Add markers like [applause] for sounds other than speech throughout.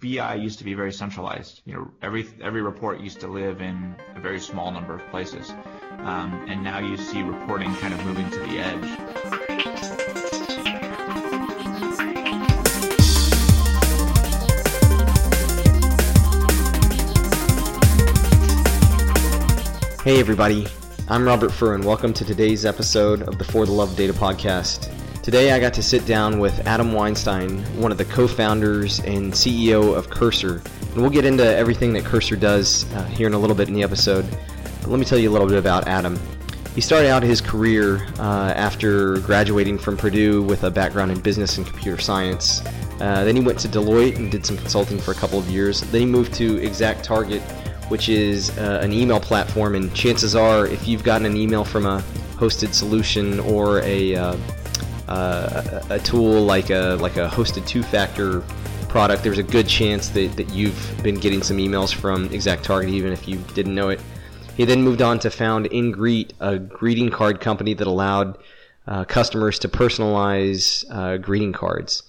BI used to be very centralized. You know, every every report used to live in a very small number of places, um, and now you see reporting kind of moving to the edge. Hey everybody, I'm Robert Furr and welcome to today's episode of the For the Love Data podcast. Today I got to sit down with Adam Weinstein, one of the co-founders and CEO of Cursor, and we'll get into everything that Cursor does uh, here in a little bit in the episode. But let me tell you a little bit about Adam. He started out his career uh, after graduating from Purdue with a background in business and computer science. Uh, then he went to Deloitte and did some consulting for a couple of years. Then he moved to Exact Target, which is uh, an email platform. And chances are, if you've gotten an email from a hosted solution or a uh, a tool like a like a hosted two-factor product, there's a good chance that, that you've been getting some emails from Exact Target, even if you didn't know it. He then moved on to found InGreet, a greeting card company that allowed uh, customers to personalize uh, greeting cards.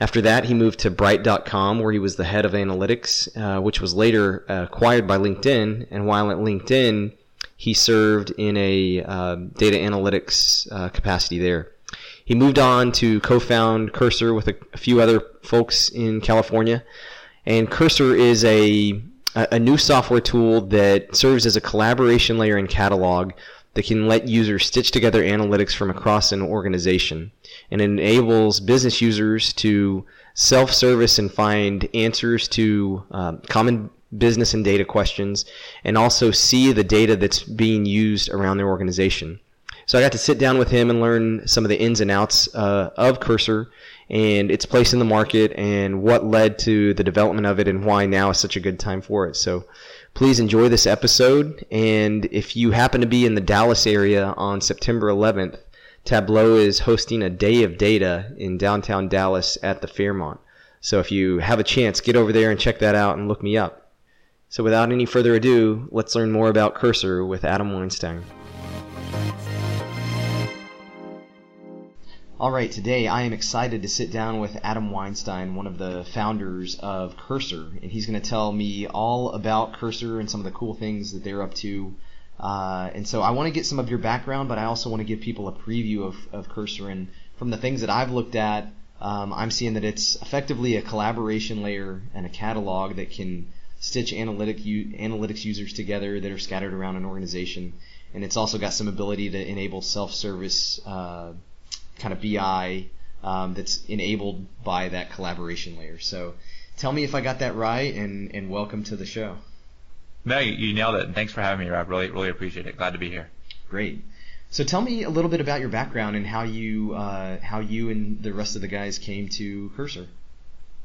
After that, he moved to Bright.com, where he was the head of analytics, uh, which was later acquired by LinkedIn. And while at LinkedIn, he served in a uh, data analytics uh, capacity there. He moved on to co-found Cursor with a, a few other folks in California, and Cursor is a a new software tool that serves as a collaboration layer and catalog that can let users stitch together analytics from across an organization and enables business users to self-service and find answers to um, common business and data questions and also see the data that's being used around their organization. So I got to sit down with him and learn some of the ins and outs uh, of Cursor and its place in the market and what led to the development of it and why now is such a good time for it. So please enjoy this episode. And if you happen to be in the Dallas area on September 11th, Tableau is hosting a day of data in downtown Dallas at the Fairmont. So if you have a chance, get over there and check that out and look me up. So without any further ado, let's learn more about Cursor with Adam Weinstein. All right, today I am excited to sit down with Adam Weinstein, one of the founders of Cursor, and he's going to tell me all about Cursor and some of the cool things that they're up to. Uh, and so I want to get some of your background, but I also want to give people a preview of, of Cursor. And from the things that I've looked at, um, I'm seeing that it's effectively a collaboration layer and a catalog that can stitch analytic u- analytics users together that are scattered around an organization. And it's also got some ability to enable self-service. Uh, kind of BI um, that's enabled by that collaboration layer. So tell me if I got that right, and, and welcome to the show. No, you, you nailed it. And thanks for having me, Rob. Really, really appreciate it. Glad to be here. Great. So tell me a little bit about your background and how you uh, how you and the rest of the guys came to Cursor.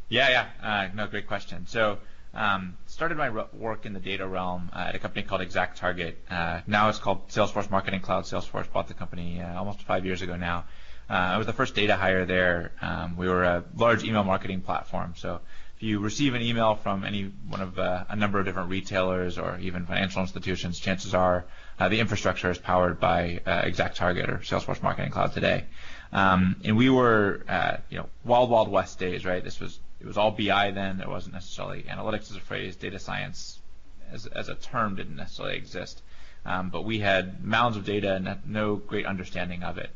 Yeah, yeah. Uh, no, great question. So um, started my work in the data realm uh, at a company called ExactTarget. Uh, now it's called Salesforce Marketing Cloud. Salesforce bought the company uh, almost five years ago now. Uh, I was the first data hire there. Um, we were a large email marketing platform. So if you receive an email from any one of uh, a number of different retailers or even financial institutions, chances are uh, the infrastructure is powered by uh, ExactTarget or Salesforce Marketing Cloud today. Um, and we were, uh, you know, wild, wild west days, right? This was it was all BI then. There wasn't necessarily analytics as a phrase. Data science as, as a term didn't necessarily exist. Um, but we had mounds of data and no great understanding of it.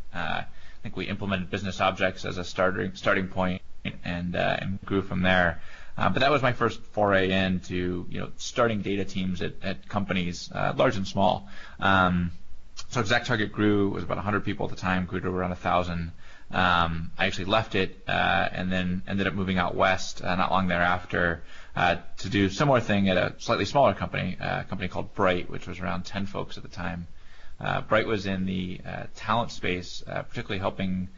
I think we implemented business objects as a starting starting point and, uh, and grew from there. Uh, but that was my first foray into you know starting data teams at, at companies, uh, large and small. Um, so ExactTarget grew was about 100 people at the time, grew to around 1,000. Um, I actually left it uh, and then ended up moving out west uh, not long thereafter uh, to do similar thing at a slightly smaller company, a company called Bright, which was around 10 folks at the time. Uh, Bright was in the uh, talent space, uh, particularly helping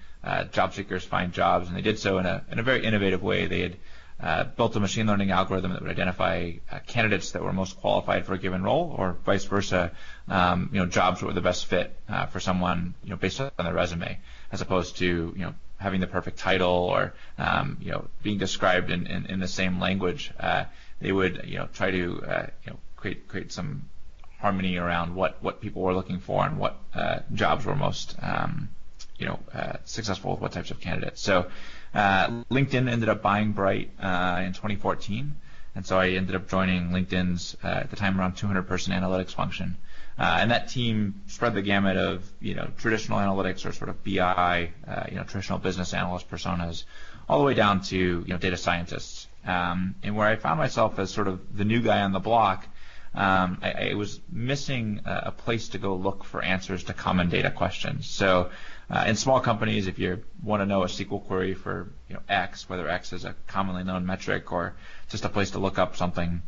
job seekers find jobs, and they did so in a in a very innovative way. They had uh, built a machine learning algorithm that would identify uh, candidates that were most qualified for a given role, or vice versa, um, you know, jobs that were the best fit uh, for someone, you know, based on their resume, as opposed to, you know, having the perfect title or, um, you know, being described in, in, in the same language. they would, you know, try to, you know, create create some harmony around what, what people were looking for and what uh, jobs were most um, you know uh, successful with what types of candidates. So uh, LinkedIn ended up buying Bright uh, in 2014, and so I ended up joining LinkedIn's uh, at the time around 200 person analytics function. Uh, and that team spread the gamut of you know traditional analytics or sort of BI, you know traditional business analyst personas, all the way down to you know data scientists. Um, and where I found myself as sort of the new guy on the block, um, I, I, was missing a, a, place to go look for answers to common data questions. So uh, in small companies, if you want to know a SQL query for you know X, whether X is a commonly known metric or just a place to look up something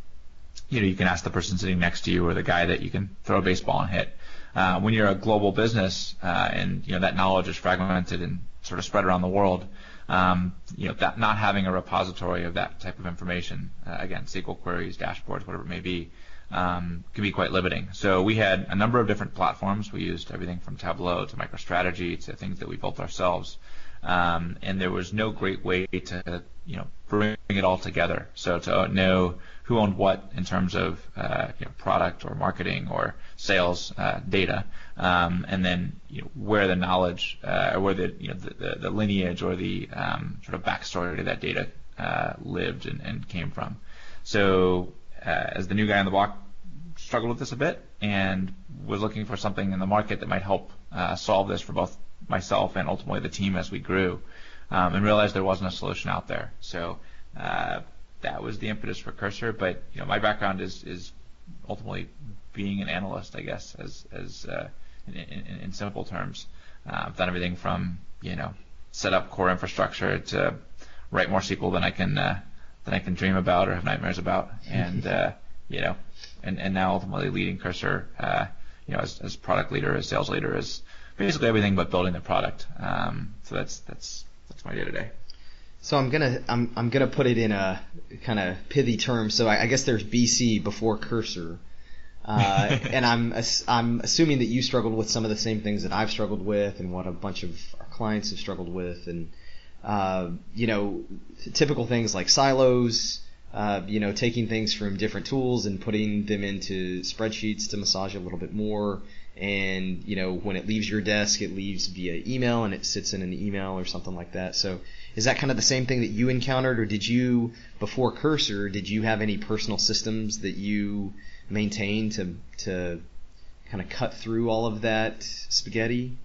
you know, you can ask the person sitting next to you or the guy that you can throw a baseball and hit. Uh, when you're a global business uh, and you know that knowledge is fragmented and sort of spread around the world, um, you know that not having a repository of that type of information, uh, again, SQL queries, dashboards, whatever it may be, um, can be quite limiting. So we had a number of different platforms. We used everything from Tableau to MicroStrategy to things that we built ourselves. Um, and there was no great way to you know bring it all together. So to know who owned what in terms of uh, you know, product or marketing or sales uh, data, um, and then you know, where the knowledge, uh, or where the you know the, the, lineage or the um, sort of backstory to that data uh, lived and, and, came from. So uh, as the new guy on the block, struggled with this a bit and was looking for something in the market that might help uh, solve this for both myself and ultimately the team as we grew, um, and realized there wasn't a solution out there. So uh, that was the impetus for Cursor. But you know, my background is is ultimately being an analyst, I guess, as as uh, in, in, in, simple terms. Uh, I've done everything from you know set up core infrastructure to write more SQL than I can than I can dream about or have nightmares about, and uh, you know, and, and now ultimately leading Cursor, uh, you know, as, as product leader, as sales leader, as basically everything but building the product. Um, so that's that's that's my day to day. So I'm gonna I'm I'm gonna put it in a kind of pithy term. So I, I, guess there's BC before cursor, uh, [laughs] and I'm I'm assuming that you struggled with some of the same things that I've struggled with, and what a bunch of our clients have struggled with, and uh, you know typical things like silos. Uh, you know, taking things from different tools and putting them into spreadsheets to massage a little bit more. And you know, when it leaves your desk, it leaves via email and it sits in an email or something like that. So is that kind of the same thing that you encountered, or did you before Cursor? Did you have any personal systems that you maintained to to kind of cut through all of that spaghetti?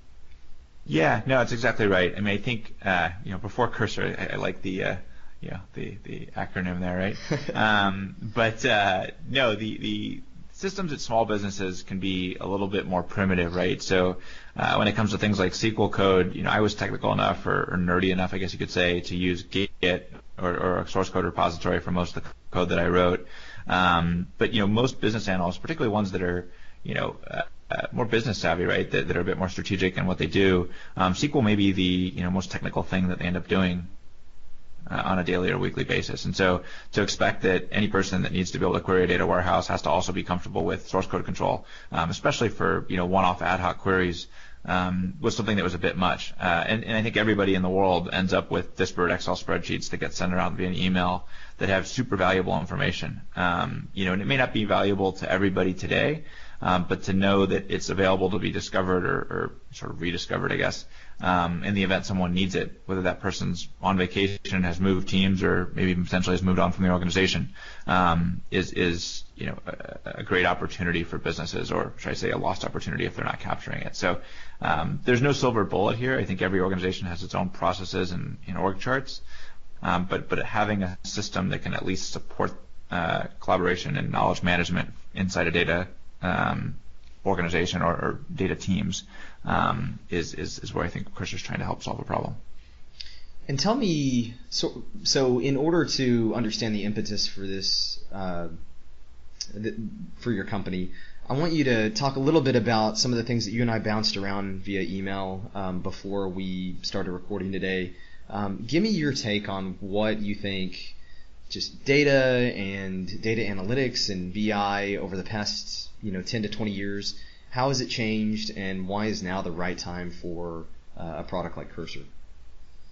Yeah, no, that's exactly right. I mean, I think uh, you know before Cursor, I, I like the uh, yeah the the acronym there, right? [laughs] um, but uh, no, the the systems at small businesses can be a little bit more primitive, right? So uh, when it comes to things like SQL code, you know, I was technical enough or, or nerdy enough, I guess you could say, to use Git or, or, a source code repository for most of the code that I wrote. Um, but you know, most business analysts, particularly ones that are, you know, uh, more business savvy, right? That, that, are a bit more strategic in what they do. Um, SQL may be the you know most technical thing that they end up doing uh, on a daily or weekly basis. And so to expect that any person that needs to be able to query a data warehouse has to also be comfortable with source code control, um, especially for you know one-off ad hoc queries. Um, was something that was a bit much, uh, and, and, I think everybody in the world ends up with disparate Excel spreadsheets that get sent around via email that have super valuable information. Um, you know, and it may not be valuable to everybody today, um, but to know that it's available to be discovered or, or sort of rediscovered, I guess, um, in the event someone needs it, whether that person's on vacation, has moved teams, or maybe potentially has moved on from the organization, um, is is you know a, a, great opportunity for businesses, or should I say a lost opportunity if they're not capturing it. So um, there's no silver bullet here. I think every organization has its own processes and, and org charts, um, but but having a system that can at least support uh, collaboration and knowledge management inside a data um, organization or, or data teams um, is, is, is where I think Cursor is trying to help solve a problem. And tell me, so so in order to understand the impetus for this, uh, for your company, I want you to talk a little bit about some of the things that you and I bounced around via email um, before we started recording today. Um, give me your take on what you think just data and data analytics and BI over the past you know 10 to 20 years how has it changed, and why is now the right time for uh, a product like Cursor?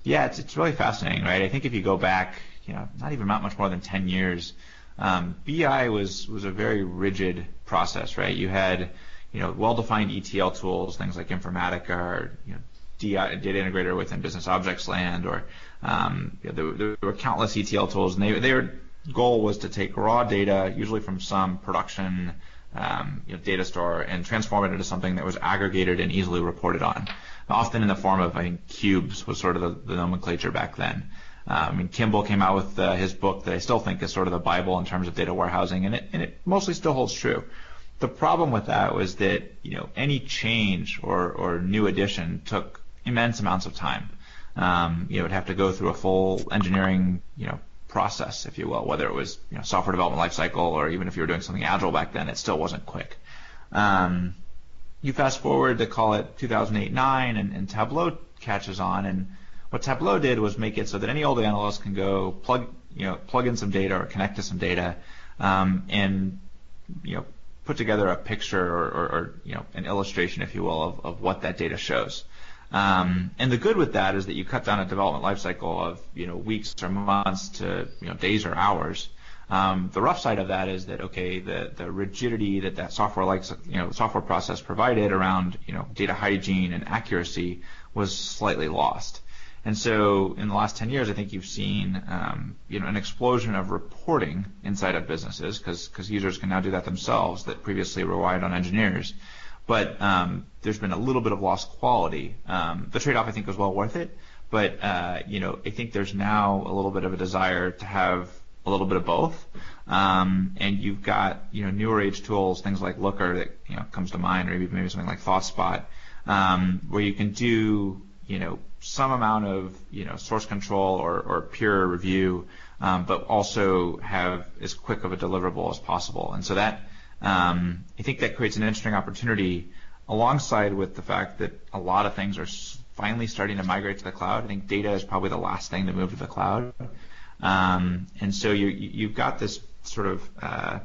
Yeah, it's it's really fascinating, right? I think if you go back, you know, not even not much more than 10 years, um, BI was was a very rigid process, right? You had you know well-defined ETL tools, things like Informatica or you know data integrator within business objects land, or um, there, there, were countless ETL tools, and they, their goal was to take raw data, usually from some production um, you know, data store, and transform it into something that was aggregated and easily reported on. Often in the form of, I think, cubes was sort of the, the nomenclature back then. Um, I mean, Kimball came out with uh, his book that I still think is sort of the Bible in terms of data warehousing, and it, and it mostly still holds true. The problem with that was that you know any change or, or new addition took immense amounts of time. Um, you know, would have to go through a full engineering you know process, if you will, whether it was you know software development lifecycle or even if you were doing something agile back then, it still wasn't quick. Um, you fast forward to call it 2008-9, and, and Tableau catches on, and what Tableau did was make it so that any old analyst can go plug, you know, plug in some data or connect to some data, um, and you know, put together a picture or, or, or, you know, an illustration, if you will, of, of what that data shows. Um, and the good with that is that you cut down a development lifecycle of you know weeks or months to you know days or hours. Um, the rough side of that is that okay, the the rigidity that that software likes you know software process provided around you know data hygiene and accuracy was slightly lost. And so in the last 10 years, I think you've seen um, you know an explosion of reporting inside of businesses because users can now do that themselves that previously relied on engineers. But um, there's been a little bit of lost quality. Um, the trade-off I think was well worth it, but uh, you know I think there's now a little bit of a desire to have a little bit of both. Um, and you've got you know newer age tools, things like Looker that you know comes to mind, or maybe maybe something like ThoughtSpot, um, where you can do you know some amount of you know source control or, or peer review, um, but also have as quick of a deliverable as possible. And so that um, I think that creates an interesting opportunity alongside with the fact that a lot of things are finally starting to migrate to the cloud. I think data is probably the last thing to move to the cloud. Um, and so you, you've got this sort of uh,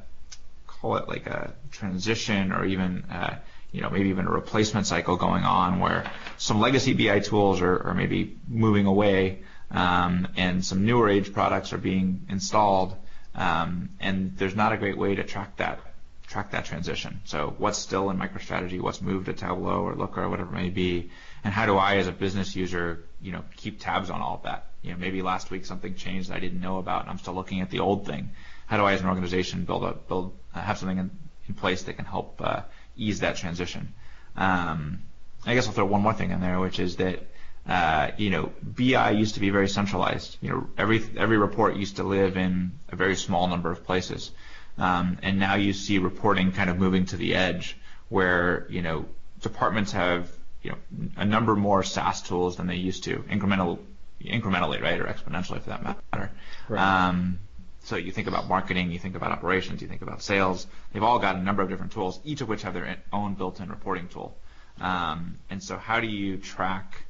call it like a transition or even uh, you know, maybe even a replacement cycle going on where some legacy BI tools are, are maybe moving away um, and some newer age products are being installed. Um, and there's not a great way to track that track that transition. So what's still in MicroStrategy, what's moved to Tableau or Looker or whatever it may be, and how do I as a business user, you know, keep tabs on all of that? You know, maybe last week something changed that I didn't know about, and I'm still looking at the old thing. How do I, as an organization, build a build uh, have something in, in place that can help uh, ease that transition. Um, I guess I'll throw one more thing in there, which is that uh, you know BI used to be very centralized. You know every every report used to live in a very small number of places, um, and now you see reporting kind of moving to the edge, where you know departments have you know a number more SaaS tools than they used to, incremental incrementally, right, or exponentially for that matter. Right. Um, so you think about marketing, you think about operations, you think about sales. They've all got a number of different tools, each of which have their own built-in reporting tool. Um, and so how do you track,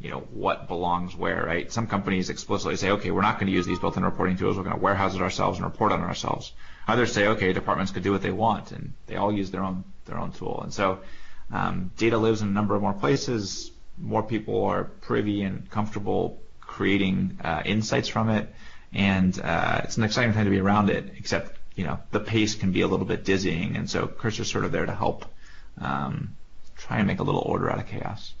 you know, what belongs where, right? Some companies explicitly say, okay, we're not going to use these built-in reporting tools. We're going to warehouse it ourselves and report on it ourselves. Others say, okay, departments could do what they want, and they all use their own their own tool. And so um, data lives in a number of more places. More people are privy and comfortable creating uh, insights from it and uh, it's an exciting time to be around it. Except you know the pace can be a little bit dizzying, and so Cursor's sort of there to help um, try and make a little order out of chaos.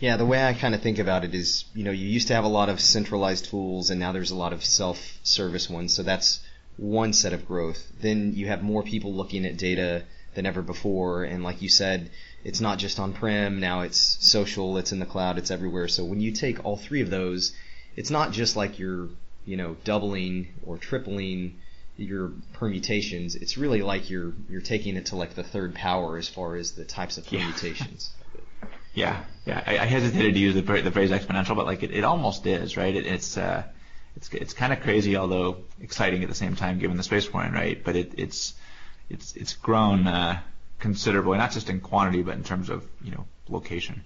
Yeah, the way I kind of think about it is, you know, you used to have a lot of centralized tools, and now there's a lot of self-service ones. So that's one set of growth. Then you have more people looking at data than ever before, and like you said, it's not just on-prem. Now it's social, it's in the cloud, it's everywhere. So when you take all three of those, it's not just like you're you know, doubling or tripling your permutations, it's really like you're you're taking it to like the third power as far as the types of permutations. [laughs] Yeah, yeah. I, I hesitated to use the, the phrase exponential, but like it, it almost is, right? It, it's uh, it's it's kind of crazy, although exciting at the same time, given the space we're in, right? But it, it's it's it's grown uh, considerably, not just in quantity, but in terms of you know location.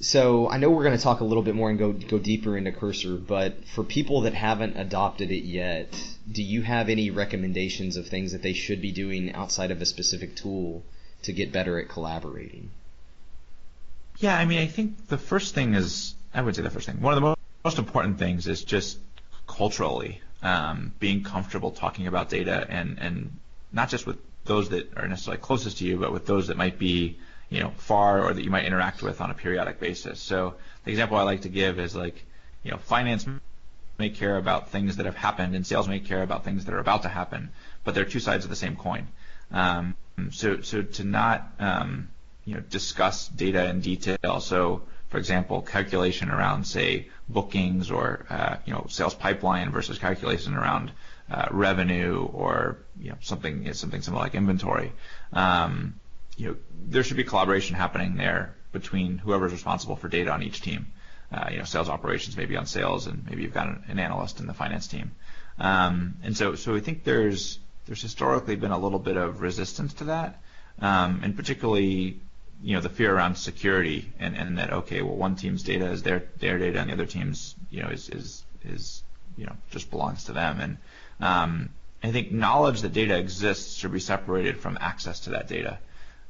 So I know we're going to talk a little bit more and go go deeper into Cursor, but for people that haven't adopted it yet, do you have any recommendations of things that they should be doing outside of a specific tool to get better at collaborating? Yeah, I mean, I think the first thing is I would say the first thing. One of the most important things is just culturally um, being comfortable talking about data and and not just with those that are necessarily closest to you, but with those that might be you know, far or that you might interact with on a periodic basis. So the example I like to give is like, you know, finance may care about things that have happened and sales may care about things that are about to happen, but they're two sides of the same coin. Um, so, so to not, um, you know, discuss data in detail. So, for example, calculation around, say, bookings or, uh, you know, sales pipeline versus calculation around uh, revenue or, you know, something, something similar like inventory. Um, you know, there should be collaboration happening there between whoever's responsible for data on each team. Uh, you know, sales operations maybe on sales, and maybe you've got an, an analyst in the finance team. Um, and so, so I think there's there's historically been a little bit of resistance to that, um, and particularly you know the fear around security and, and that okay well one team's data is their their data and the other team's you know is is is you know just belongs to them. And um, I think knowledge that data exists should be separated from access to that data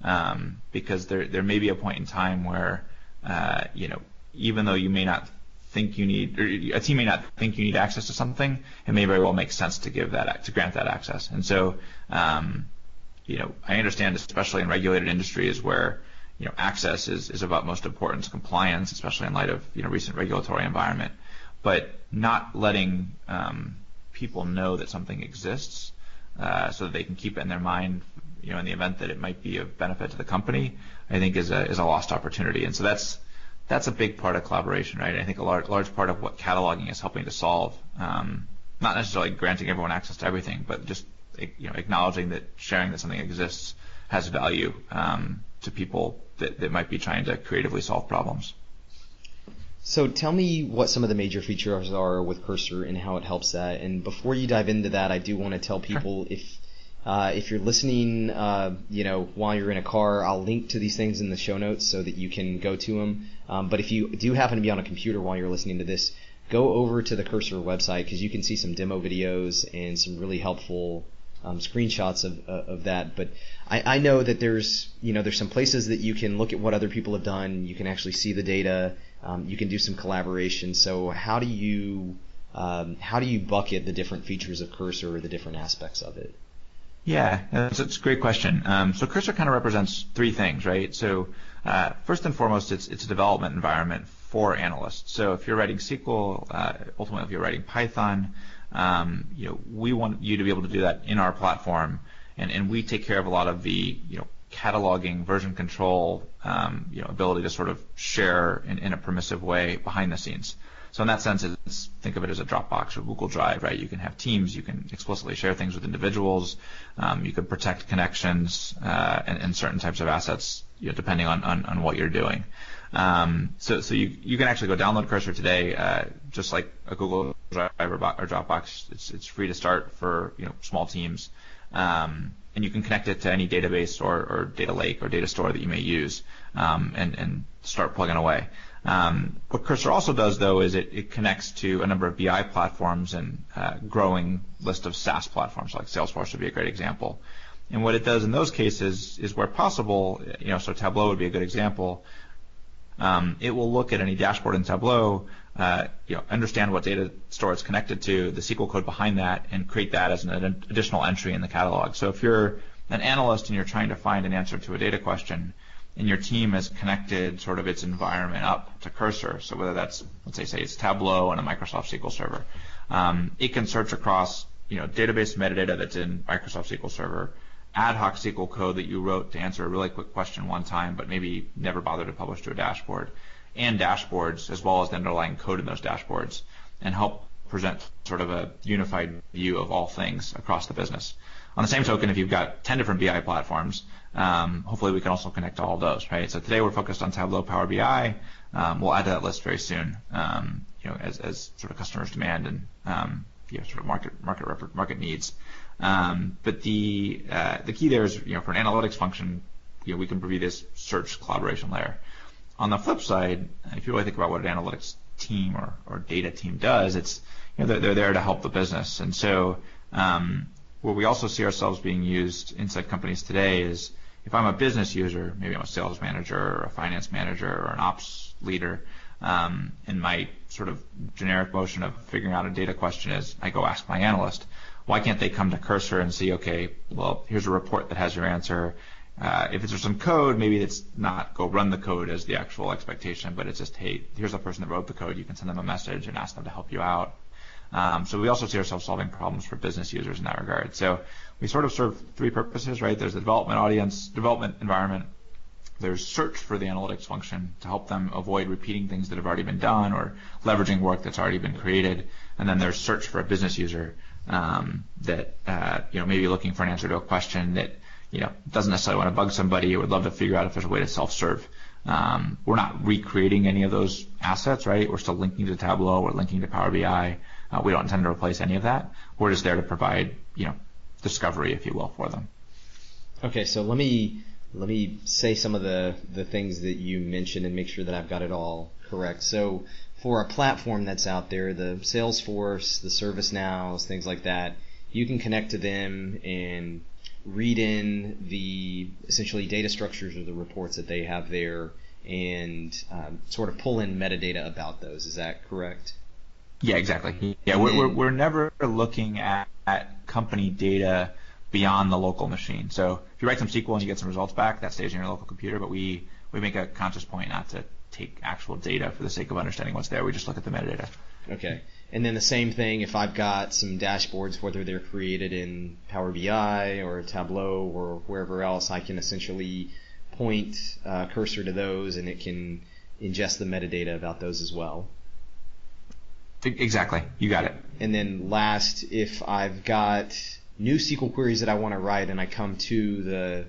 um, because there there may be a point in time where uh, you know even though you may not think you need or a team may not think you need access to something it may very well make sense to give that to grant that access. And so um, you know I understand especially in regulated industries where you know, access is, is of utmost importance, compliance, especially in light of, you know, recent regulatory environment. But not letting um, people know that something exists uh, so that they can keep it in their mind, you know, in the event that it might be of benefit to the company, I think is a is a lost opportunity. And so that's that's a big part of collaboration, right? I think a large large part of what cataloging is helping to solve, um, not necessarily granting everyone access to everything, but just you know acknowledging that sharing that something exists has value um, to people that, that might be trying to creatively solve problems. So tell me what some of the major features are with Cursor and how it helps that. And before you dive into that, I do want to tell people sure. if uh, if you're listening, uh, you know, while you're in a car, I'll link to these things in the show notes so that you can go to them. Um, but if you do happen to be on a computer while you're listening to this, go over to the Cursor website because you can see some demo videos and some really helpful um, screenshots of, uh, of that. But I, I know that there's you know there's some places that you can look at what other people have done. You can actually see the data. Um, you can do some collaboration. So how do you um, how do you bucket the different features of Cursor or the different aspects of it? Yeah, that's, that's a great question. Um, so Cursor kind of represents three things, right? So uh, first and foremost, it's it's a development environment for analysts. So if you're writing SQL, uh, ultimately if you're writing Python, um, you know, we want you to be able to do that in our platform, and, and we take care of a lot of the you know cataloging, version control, um, you know, ability to sort of share in, in a permissive way behind the scenes. So in that sense, it's, think of it as a Dropbox or Google Drive, right? You can have teams, you can explicitly share things with individuals, um, you can protect connections uh, and, and, certain types of assets, you know, depending on, on, on what you're doing. Um, so, so you, you can actually go download Cursor today, uh, just like a Google Or, or, Dropbox. It's, it's free to start for you know small teams, um, and you can connect it to any database or, or data lake or data store that you may use, um, and, and start plugging away. Um, what Cursor also does, though, is it, it connects to a number of BI platforms and uh, growing list of SaaS platforms, like Salesforce would be a great example. And what it does in those cases is where possible, you know, so Tableau would be a good example. Um, it will look at any dashboard in Tableau, uh, you know, understand what data store it's connected to, the SQL code behind that, and create that as an additional entry in the catalog. So if you're an analyst and you're trying to find an answer to a data question, and your team has connected sort of its environment up to Cursor, so whether that's let's say say it's Tableau and a Microsoft SQL Server, um, it can search across you know database metadata that's in Microsoft SQL Server, ad hoc SQL code that you wrote to answer a really quick question one time, but maybe never bothered to publish to a dashboard, and dashboards as well as the underlying code in those dashboards, and help present sort of a unified view of all things across the business. On the same token, if you've got 10 different BI platforms, um, hopefully we can also connect all those, right? So today we're focused on Tableau Power BI. Um, we'll add to that list very soon, um, you know, as, as sort of customers demand and um, you know, sort of market market market needs. Um, but the uh, the key there is, you know, for an analytics function, you know, we can provide this search collaboration layer. On the flip side, if you really think about what an analytics team or, or data team does, it's you know they're, they're there to help the business. And so um, where we also see ourselves being used inside companies today is if I'm a business user, maybe I'm a sales manager or a finance manager or an ops leader, um, and my sort of generic motion of figuring out a data question is I go ask my analyst why can't they come to Cursor and see, okay, well, here's a report that has your answer. Uh, if there's some code, maybe it's not go run the code as the actual expectation, but it's just, hey, here's a person that wrote the code. You can send them a message and ask them to help you out. Um, so we also see ourselves solving problems for business users in that regard. So we sort of serve three purposes, right? There's the development audience, development environment. There's search for the analytics function to help them avoid repeating things that have already been done or leveraging work that's already been created. And then there's search for a business user um, that uh, you know maybe looking for an answer to a question that you know doesn't necessarily want to bug somebody or would love to figure out if there's a way to self-serve. Um, we're not recreating any of those assets, right? We're still linking to Tableau, we're linking to Power BI. Uh, we don't intend to replace any of that. We're just there to provide, you know, discovery, if you will, for them. Okay, so let me let me say some of the the things that you mentioned and make sure that I've got it all correct. So for a platform that's out there, the Salesforce, the ServiceNows, things like that, you can connect to them and read in the essentially data structures or the reports that they have there and um, sort of pull in metadata about those. Is that correct? Yeah, exactly. Yeah, we're, we're, we're never looking at, at company data beyond the local machine. So if you write some SQL and you get some results back, that stays in your local computer. But we, we make a conscious point not to take actual data for the sake of understanding what's there. We just look at the metadata. Okay. And then the same thing if I've got some dashboards, whether they're created in Power BI or Tableau or wherever else, I can essentially point uh, cursor to those and it can ingest the metadata about those as well. Exactly. You got it. And then last, if I've got new SQL queries that I want to write and I come to the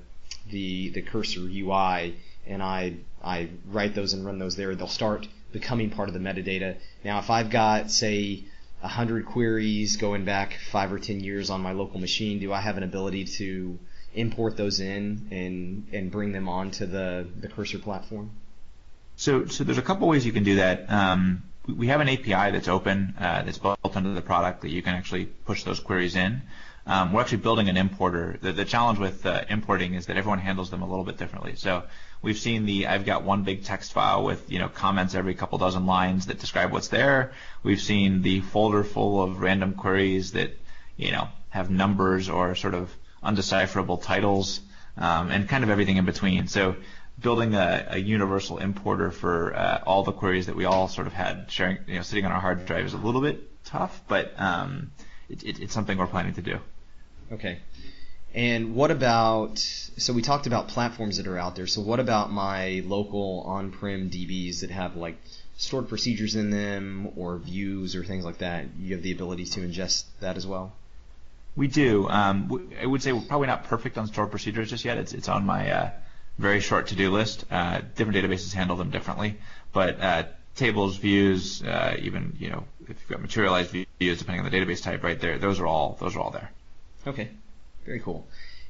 the the cursor UI and I I write those and run those there, they'll start becoming part of the metadata. Now, if I've got say 100 queries going back five or 10 years on my local machine, do I have an ability to import those in and and bring them onto the the cursor platform? So so there's a couple ways you can do that. Um, we have an API that's open, uh, that's built into the product that you can actually push those queries in. Um, we're actually building an importer. The, the challenge with uh, importing is that everyone handles them a little bit differently. So we've seen the I've got one big text file with you know comments every couple dozen lines that describe what's there. We've seen the folder full of random queries that you know have numbers or sort of undecipherable titles um, and kind of everything in between. So building a, a universal importer for uh, all the queries that we all sort of had sharing, you know, sitting on our hard drive is a little bit tough, but um, it, it, it's something we're planning to do. Okay. And what about, so we talked about platforms that are out there. So what about my local on-prem DBs that have like stored procedures in them or views or things like that? You have the ability to ingest that as well? We do. Um, I would say we're probably not perfect on stored procedures just yet. It's, it's on my uh, very short to-do list. Uh, different databases handle them differently, but uh, tables, views, uh, even you know if you've got materialized views, depending on the database type, right there, those are all those are all there. Okay, very cool.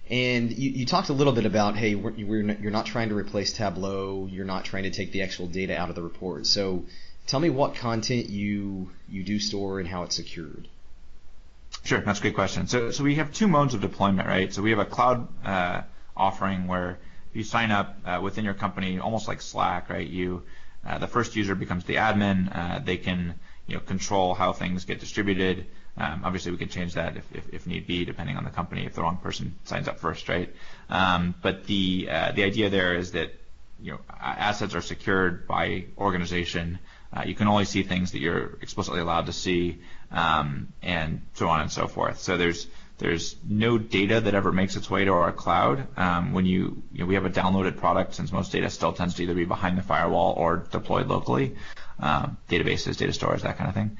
And you, you talked a little bit about hey, we're, we're not, you're not trying to replace Tableau, you're not trying to take the actual data out of the report. So tell me what content you you do store and how it's secured. Sure, that's a great question. So so we have two modes of deployment, right? So we have a cloud uh, offering where you sign up uh, within your company, almost like Slack, right? You, uh, the first user becomes the admin. Uh, they can, you know, control how things get distributed. Um, obviously, we can change that if, if, if, need be, depending on the company, if the wrong person signs up first, right? Um, but the uh, the idea there is that you know assets are secured by organization. Uh, you can only see things that you're explicitly allowed to see, um, and so on and so forth. So there's there's no data that ever makes its way to our cloud. Um, when you, you know, we have a downloaded product, since most data still tends to either be behind the firewall or deployed locally, um, databases, data stores, that kind of thing.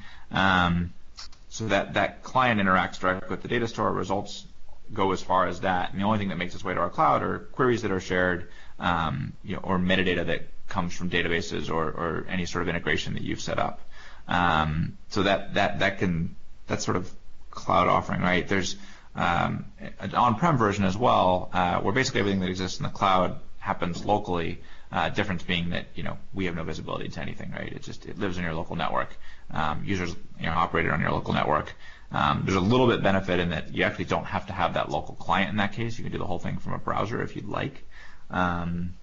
So that that client interacts directly with the data store. Results go as far as that, and the only thing that makes its way to our cloud are queries that are shared, um, you know, or metadata that comes from databases or, or any sort of integration that you've set up. Um, so that that that can that's sort of cloud offering, right? There's um, an on-prem version as well, uh, where basically everything that exists in the cloud happens locally. Uh, difference being that you know we have no visibility to anything, right? It just it lives in your local network. Um, users you know operate it on your local network. Um, there's a little bit benefit in that you actually don't have to have that local client in that case. You can do the whole thing from a browser if you'd like. Um,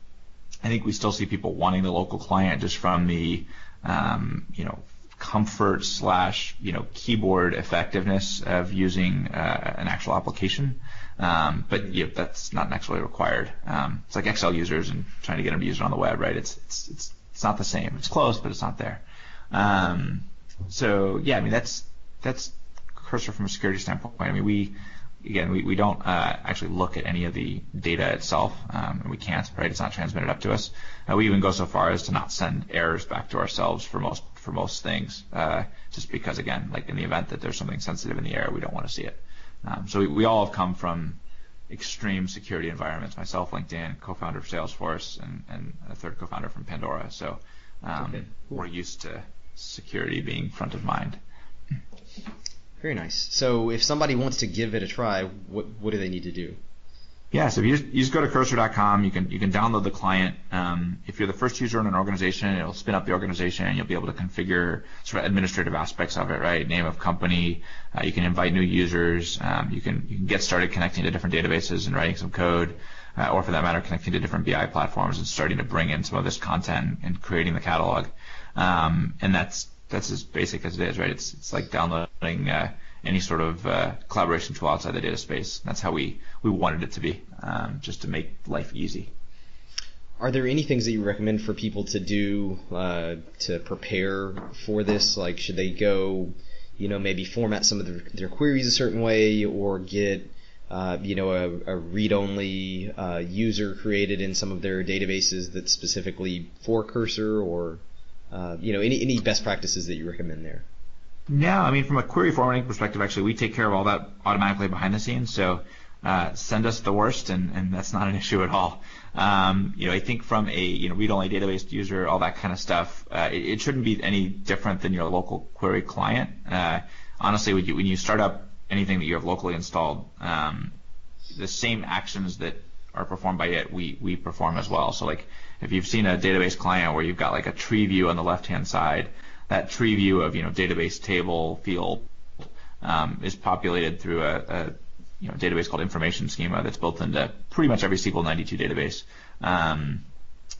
I think we still see people wanting the local client just from the um, you know comfort slash you know keyboard effectiveness of using uh, an actual application. Um, but know, that's not actually required. Um, it's like Excel users and trying to get them to use it on the web, right? It's it's it's, it's not the same. It's close, but it's not there. Um, so yeah, I mean that's that's cursor from a security standpoint. I mean we again, we, we don't uh, actually look at any of the data itself, um, and we can't, right? It's not transmitted up to us. Uh, we even go so far as to not send errors back to ourselves for most for most things, uh, just because, again, like in the event that there's something sensitive in the air, we don't want to see it. Um, so we, we all have come from extreme security environments. Myself, LinkedIn, co-founder of Salesforce, and, and a third co-founder from Pandora. So um, okay, cool. we're used to security being front of mind. Very nice. So if somebody wants to give it a try, what what do they need to do? Yeah, so if you just, you just go to cursor.com, you can you can download the client. Um, if you're the first user in an organization, it'll spin up the organization, and you'll be able to configure sort of administrative aspects of it, right? Name of company. Uh, you can invite new users. Um, you can you can get started connecting to different databases and writing some code, uh, or for that matter, connecting to different BI platforms and starting to bring in some of this content and creating the catalog. Um, and that's that's as basic as it is, right? It's it's like downloading uh, any sort of uh, collaboration tool outside the data space. That's how we we wanted it to be, um, just to make life easy. Are there any things that you recommend for people to do uh, to prepare for this? Like, should they go, you know, maybe format some of their, their queries a certain way, or get uh, you know, a, a read-only uh, user created in some of their databases that's specifically for Cursor, or uh, you know, any any best practices that you recommend there? No, I mean from a query formatting perspective, actually, we take care of all that automatically behind the scenes. So uh, send us the worst, and, and that's not an [laughs] issue at all. Um, you know, I think from a you know read-only database user, all that kind of stuff, uh, it, it, shouldn't be any different than your local query client. Uh, honestly, when you, when you start up anything that you have locally installed, um, the same actions that are performed by it, we we perform as well. So like if you've seen a database client where you've got like a tree view on the left-hand side, that tree view of you know database table field um, is populated through a, a, you know database called information schema that's built into pretty much every SQL 92 database. Um,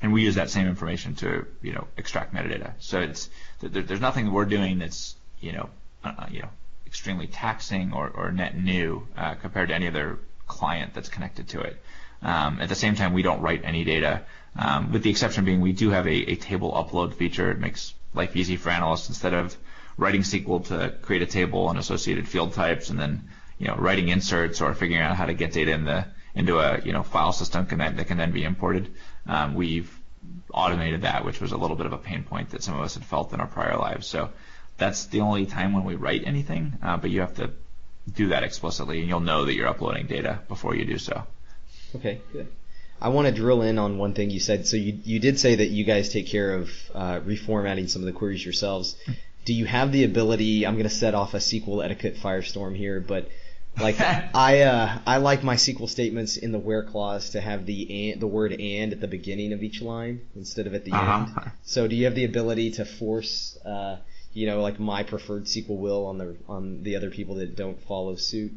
and we use that same information to you know extract metadata. So it's there, there's nothing we're doing that's you know uh, you know extremely taxing or, or net new uh, compared to any other client that's connected to it. Um, at the same time, we don't write any data, um, with the exception being we do have a, a, table upload feature. It makes life easy for analysts instead of writing SQL to create a table and associated field types, and then you know writing inserts or figuring out how to get data in the into a you know file system that can then be imported. Um, we've automated that, which was a little bit of a pain point that some of us had felt in our prior lives. So that's the only time when we write anything, uh, but you have to do that explicitly, and you'll know that you're uploading data before you do so. Okay, good. I want to drill in on one thing you said. So you you did say that you guys take care of uh, reformatting some of the queries yourselves. Do you have the ability? I'm going to set off a SQL etiquette firestorm here, but like [laughs] I uh, I like my SQL statements in the where clause to have the and, the word and at the beginning of each line instead of at the uh-huh. end. So do you have the ability to force uh, you know like my preferred SQL will on the on the other people that don't follow suit?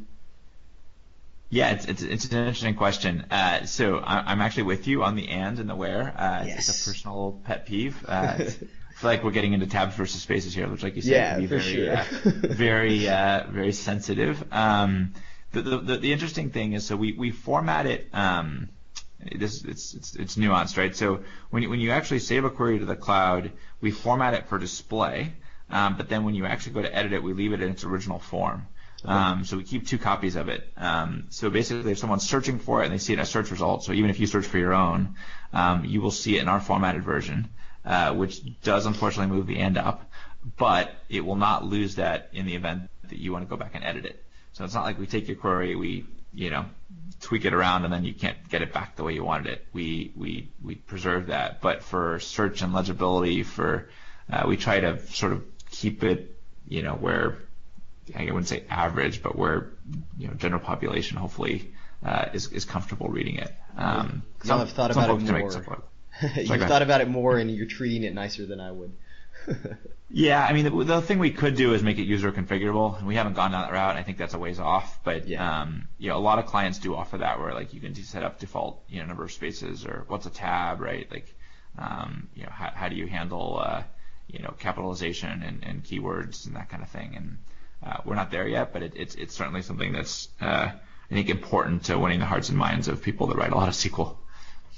Yeah, it's, it's, it's an interesting question. Uh, so I, am actually with you on the and and the where. Uh, yes. It's a personal pet peeve. Uh, I [laughs] feel like we're getting into tabs versus spaces here, which, like you said, yeah, can be very, sure. Uh, [laughs] very, uh, very sensitive. Um, the, the, the interesting thing is, so we, we format it. Um, this it's, it's it's nuanced, right? So when you, when you actually save a query to the cloud, we format it for display. Um, but then when you actually go to edit it, we leave it in its original form. Um, so we keep two copies of it. Um, so basically, if someone's searching for it and they see it as search result, so even if you search for your own, um, you will see it in our formatted version, uh, which does unfortunately move the end up, but it will not lose that in the event that you want to go back and edit it. So it's not like we take your query, we you know tweak it around, and then you can't get it back the way you wanted it. We we we preserve that, but for search and legibility, for uh, we try to sort of keep it you know where I wouldn't say average, but where you know general population hopefully uh, is is comfortable reading it. Um, some, have [laughs] thought about it more. You've thought about it more, and you're treating it nicer than I would. [laughs] yeah, I mean the, the, thing we could do is make it user configurable, and we haven't gone down that route. I think that's a ways off, but yeah. um, you know a lot of clients do offer that, where like you can set up default you know number of spaces or what's a tab, right? Like um, you know how, how do you handle uh, you know capitalization and, and keywords and that kind of thing. And uh, we're not there yet, but it, it's it's certainly something that's uh, I think important to winning the hearts and minds of people that write a lot of SQL.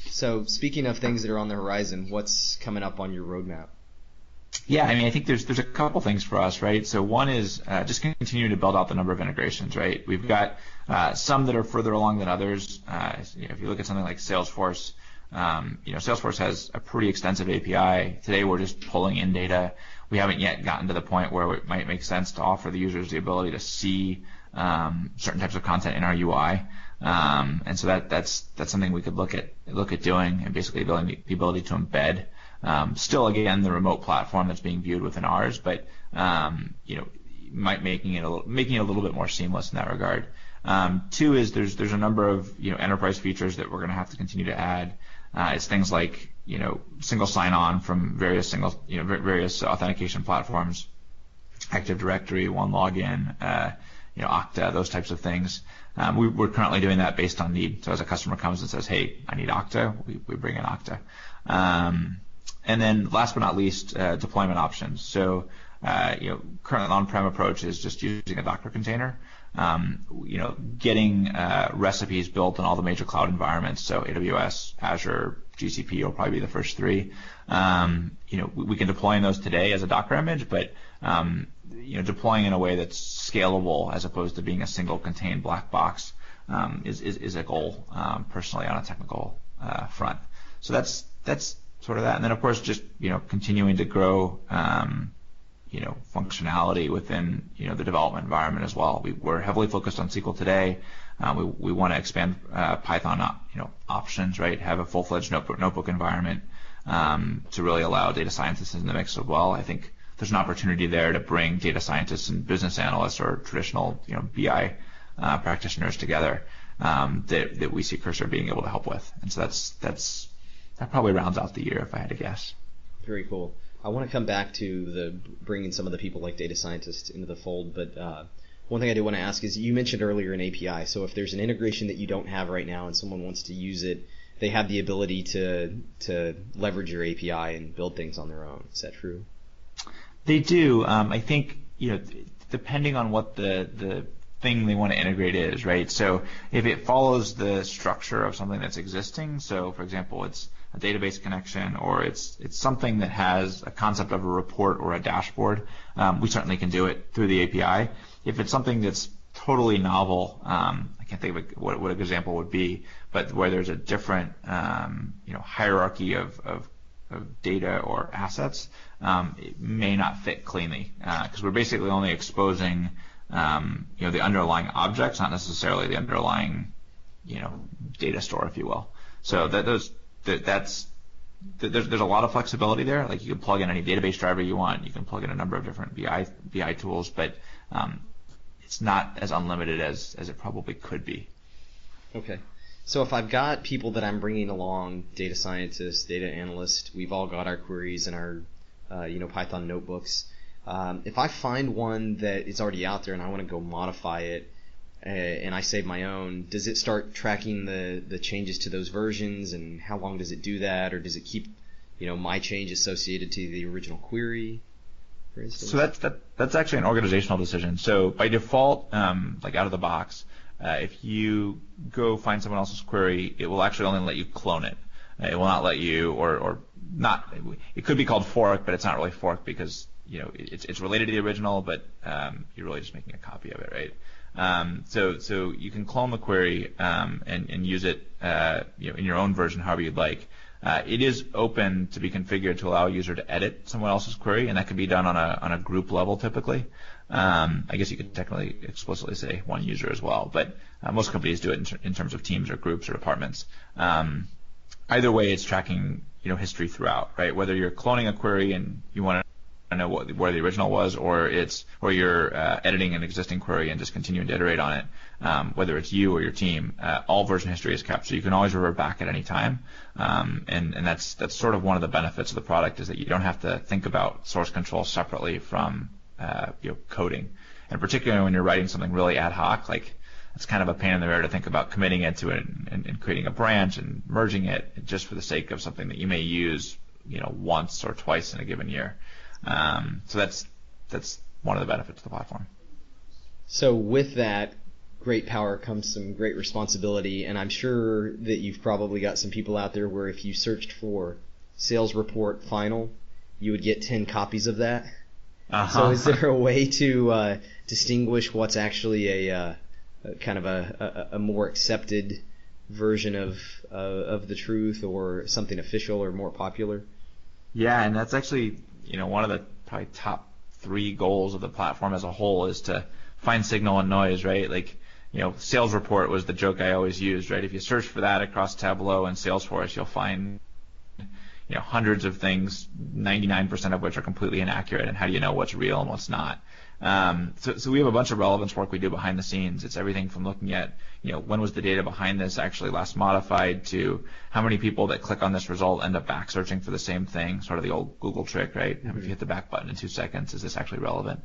So speaking of things that are on the horizon, what's coming up on your roadmap? Yeah, I mean, I think there's there's a couple things for us, right? So one is uh, just continuing to build out the number of integrations, right? We've got uh, some that are further along than others. Uh, you know, if you look at something like Salesforce, um, you know, Salesforce has a pretty extensive API. Today, we're just pulling in data. We haven't yet gotten to the point where it might make sense to offer the users the ability to see um, certain types of content in our UI. Um, and so that that's that's something we could look at look at doing, and basically the ability, the ability to embed. Um, still, again, the remote platform that's being viewed within ours, but um, you know, might making it a little, making it a little bit more seamless in that regard. Um, two is there's there's a number of you know enterprise features that we're going to have to continue to add. Uh, it's things like you know single sign-on from various single you know various authentication platforms, Active Directory, OneLogin, uh, you know Okta, those types of things. Um, we, are currently doing that based on need. So as a customer comes and says, "Hey, I need Okta," we, we bring in Okta. Um, and then last but not least, uh, deployment options. So uh, you know, current on-prem approach is just using a Docker container. Um, you know, getting uh, recipes built in all the major cloud environments. So AWS, Azure, GCP will probably be the first three. Um, you know, we, we, can deploy in those today as a Docker image, but um, you know, deploying in a way that's scalable as opposed to being a single contained black box um, is, is, is a goal um, personally on a technical uh, front. So that's that's sort of that, and then of course just you know continuing to grow um, you know functionality within you know the development environment as well. We, we're heavily focused on SQL today. Uh, we we want to expand uh, Python op, you know options, right? Have a full-fledged notebook notebook environment um, to really allow data scientists in the mix as well. I think there's an opportunity there to bring data scientists and business analysts or traditional you know BI uh, practitioners together um, that that we see Cursor being able to help with. And so that's that's that probably rounds out the year if I had to guess. Very cool. I want to come back to the bringing some of the people like data scientists into the fold, but uh, one thing I do want to ask is you mentioned earlier an API. So if there's an integration that you don't have right now and someone wants to use it, they have the ability to to leverage your API and build things on their own. Is that true? They do. Um, I think you know, depending on what the the thing they want to integrate is, right? So if it follows the structure of something that's existing, so for example, it's a database connection or it's it's something that has a concept of a report or a dashboard, um, we certainly can do it through the API. If it's something that's totally novel, um, I can't think of what, what an example would be, but where there's a different um, you know hierarchy of, of, of data or assets, um, it may not fit cleanly because uh, we're basically only exposing um, you know the underlying objects, not necessarily the underlying you know data store, if you will. So that those that's there's there's a lot of flexibility there. Like you can plug in any database driver you want. You can plug in a number of different BI BI tools, but um, it's not as unlimited as as it probably could be. Okay. So if I've got people that I'm bringing along, data scientists, data analysts, we've all got our queries and our, uh, you know, Python notebooks. Um, if I find one that is already out there and I want to go modify it, uh, and I save my own, does it start tracking the, the changes to those versions and how long does it do that or does it keep you know my change associated to the original query? So that's that, that's actually an organizational decision. So by default, um, like out of the box, uh, if you go find someone else's query, it will actually only let you clone it. Uh, it will not let you or or not. It could be called fork, but it's not really fork because you know it's it's related to the original, but um, you're really just making a copy of it, right? Um, so, so you can clone the query um, and, and use it uh, you know, in your own version, however you'd like. Uh, it is open to be configured to allow a user to edit someone else's query, and that can be done on a on a group level typically. Um, I guess you could technically explicitly say one user as well, but uh, most companies do it in, ter- in, terms of teams or groups or departments. Um, either way, it's tracking you know history throughout, right? Whether you're cloning a query and you want know what, where the original was, or it's or you're uh, editing an existing query and just continuing to iterate on it. Um, whether it's you or your team, uh, all version history is kept, so you can always revert back at any time. Um, and and that's that's sort of one of the benefits of the product is that you don't have to think about source control separately from uh, you know, coding. And particularly when you're writing something really ad hoc, like it's kind of a pain in the rear to think about committing it to it and, and creating a branch and merging it just for the sake of something that you may use, you know, once or twice in a given year. Um, so that's that's one of the benefits of the platform. So with that great power comes some great responsibility, and I'm sure that you've probably got some people out there where if you searched for sales report final, you would get 10 copies of that. Uh-huh. So is there a way to uh, distinguish what's actually a, uh, a kind of a, a, a, more accepted version of uh, of the truth or something official or more popular? Yeah, and that's actually you know one of the probably top three goals of the platform as a whole is to find signal and noise, right? Like you know, sales report was the joke I always used, right? If you search for that across Tableau and Salesforce, you'll find you know hundreds of things, 99% of which are completely inaccurate, and how do you know what's real and what's not? Um, so, so we have a bunch of relevance work we do behind the scenes. It's everything from looking at, you know, when was the data behind this actually last modified to how many people that click on this result end up back searching for the same thing, sort of the old Google trick, right? Mm-hmm. If you hit the back button in two seconds, is this actually relevant?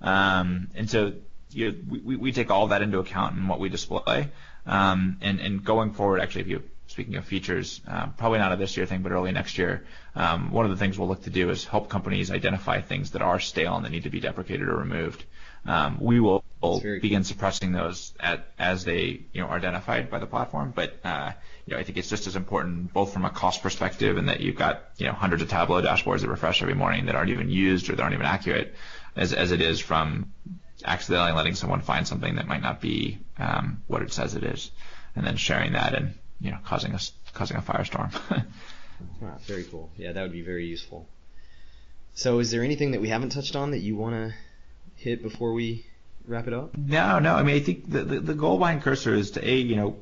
Um, and so you know, we, we take all that into account in what we display. Um, and, and going forward, actually, if you speaking of features, uh, probably not a this year thing, but early next year, um, one of the things we'll look to do is help companies identify things that are stale and that need to be deprecated or removed. Um, we will begin cool. suppressing those at, as they you know are identified by the platform. But uh, you know, I think it's just as important both from a cost perspective and that you've got you know hundreds of Tableau dashboards that refresh every morning that aren't even used or that aren't even accurate, as as it is from accidentally letting someone find something that might not be um, what it says it is, and then sharing that and you know, causing a causing a firestorm. wow, [laughs] very cool. Yeah, that would be very useful. So, is there anything that we haven't touched on that you want to hit before we wrap it up? No, no. I mean, I think the, the, the goal behind Cursor is to a you know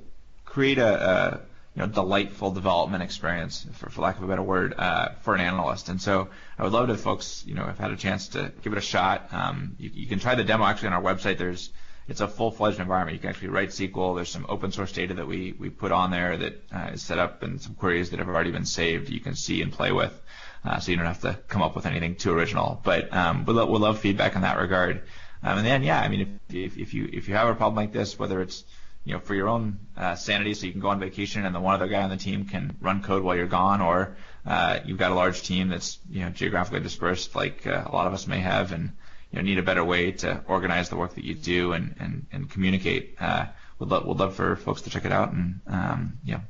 create a, a you know delightful development experience, for, for lack of a better word, uh, for an analyst. And so, I would love to, folks, you know, have had a chance to give it a shot. Um, you, you can try the demo actually on our website. There's it's a full-fledged environment. You can actually write SQL. There's some open source data that we, we put on there that uh, is set up and some queries that have already been saved you can see and play with. Uh, so you don't have to come up with anything too original. But um, we'll, we'll love feedback in that regard. Um, and then, yeah, I mean, if, if, if, you if you have a problem like this, whether it's you know for your own uh, sanity, so you can go on vacation and the one other guy on the team can run code while you're gone, or uh, you've got a large team that's you know geographically dispersed, like uh, a lot of us may have, and you know, need a better way to organize the work that you do and, and, and communicate, uh, would love, would love for folks to check it out. And, um, you know,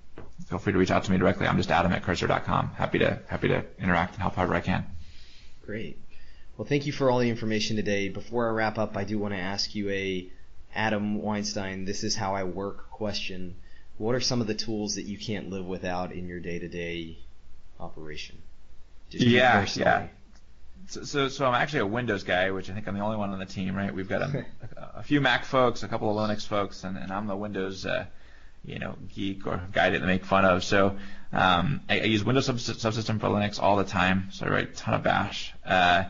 feel free to reach out to me directly. I'm just adam at cursor.com. Happy to, happy to interact and help however I can. Great. Well, thank you for all the information today. Before I wrap up, I do want to ask you a Adam Weinstein, this is how I work question. What are some of the tools that you can't live without in your day to day operation? Just yeah, yeah. So, so, so, I'm actually a Windows guy, which I think I'm the only one on the team, right? We've got a, [laughs] a, few Mac folks, a couple of Linux folks, and, and I'm the Windows, uh, you know, geek or guy that they make fun of. So um, I, I, use Windows subsystem for Linux all the time. So I write a ton of Bash. Uh,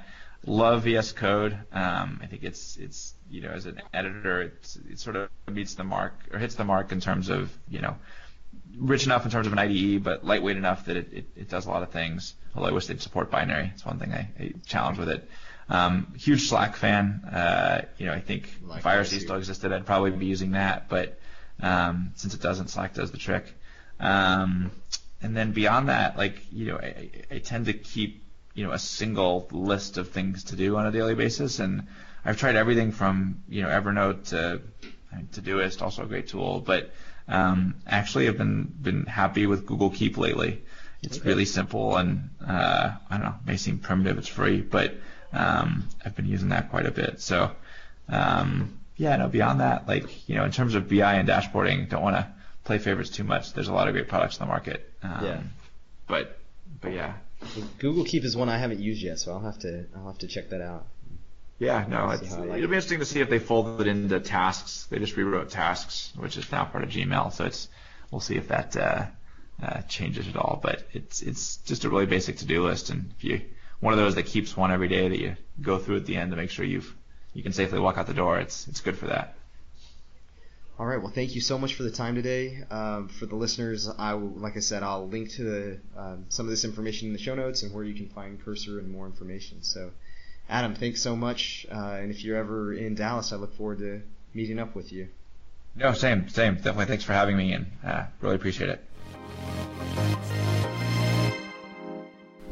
love VS Code. Um, I think it's it's you know as an editor, it's, it sort of meets the mark or hits the mark in terms of you know rich enough in terms of an IDE, but lightweight enough that it, it, it does a lot of things. Although I wish they'd support binary. It's one thing I, I challenge with it. Um, huge Slack fan. Uh, you know, I think like if IRC still existed, I'd probably be using that. But um, since it doesn't, Slack does the trick. Um, and then beyond that, like you know, I, I tend to keep you know a single list of things to do on a daily basis, and I've tried everything from you know Evernote to to Todoist, also a great tool, but um, actually, I've been been happy with Google Keep lately. It's okay. really simple and uh, I don't know, may seem primitive. It's free, but um, I've been using that quite a bit. So um, yeah, no. Beyond that, like you know, in terms of BI and dashboarding, don't want to play favorites too much. There's a lot of great products in the market. Um, yeah. But but yeah. Google Keep is one I haven't used yet, so I'll have to I'll have to check that out. Yeah, no, it's, like it'll it. be interesting to see if they fold it into tasks. They just rewrote tasks, which is now part of Gmail. So it's we'll see if that uh, uh, changes at all. But it's it's just a really basic to-do list, and if you one of those that keeps one every day that you go through at the end to make sure you've you can safely walk out the door. It's it's good for that. All right. Well, thank you so much for the time today. Um, for the listeners, I will, like I said, I'll link to the, um, some of this information in the show notes and where you can find Cursor and more information. So. Adam, thanks so much. Uh, and if you're ever in Dallas, I look forward to meeting up with you. No, same, same. Definitely. Thanks for having me, and uh, really appreciate it.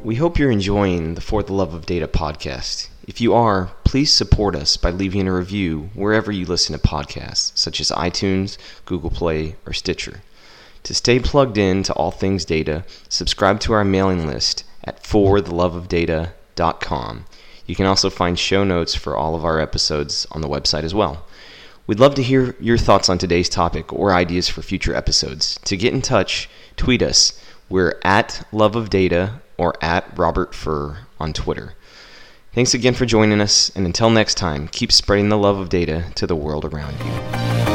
We hope you're enjoying the For the Love of Data podcast. If you are, please support us by leaving a review wherever you listen to podcasts, such as iTunes, Google Play, or Stitcher. To stay plugged in to all things data, subscribe to our mailing list at fortheloveofdata.com. You can also find show notes for all of our episodes on the website as well. We'd love to hear your thoughts on today's topic or ideas for future episodes. To get in touch, tweet us. We're at Love of Data or at Robert Furr on Twitter. Thanks again for joining us, and until next time, keep spreading the love of data to the world around you.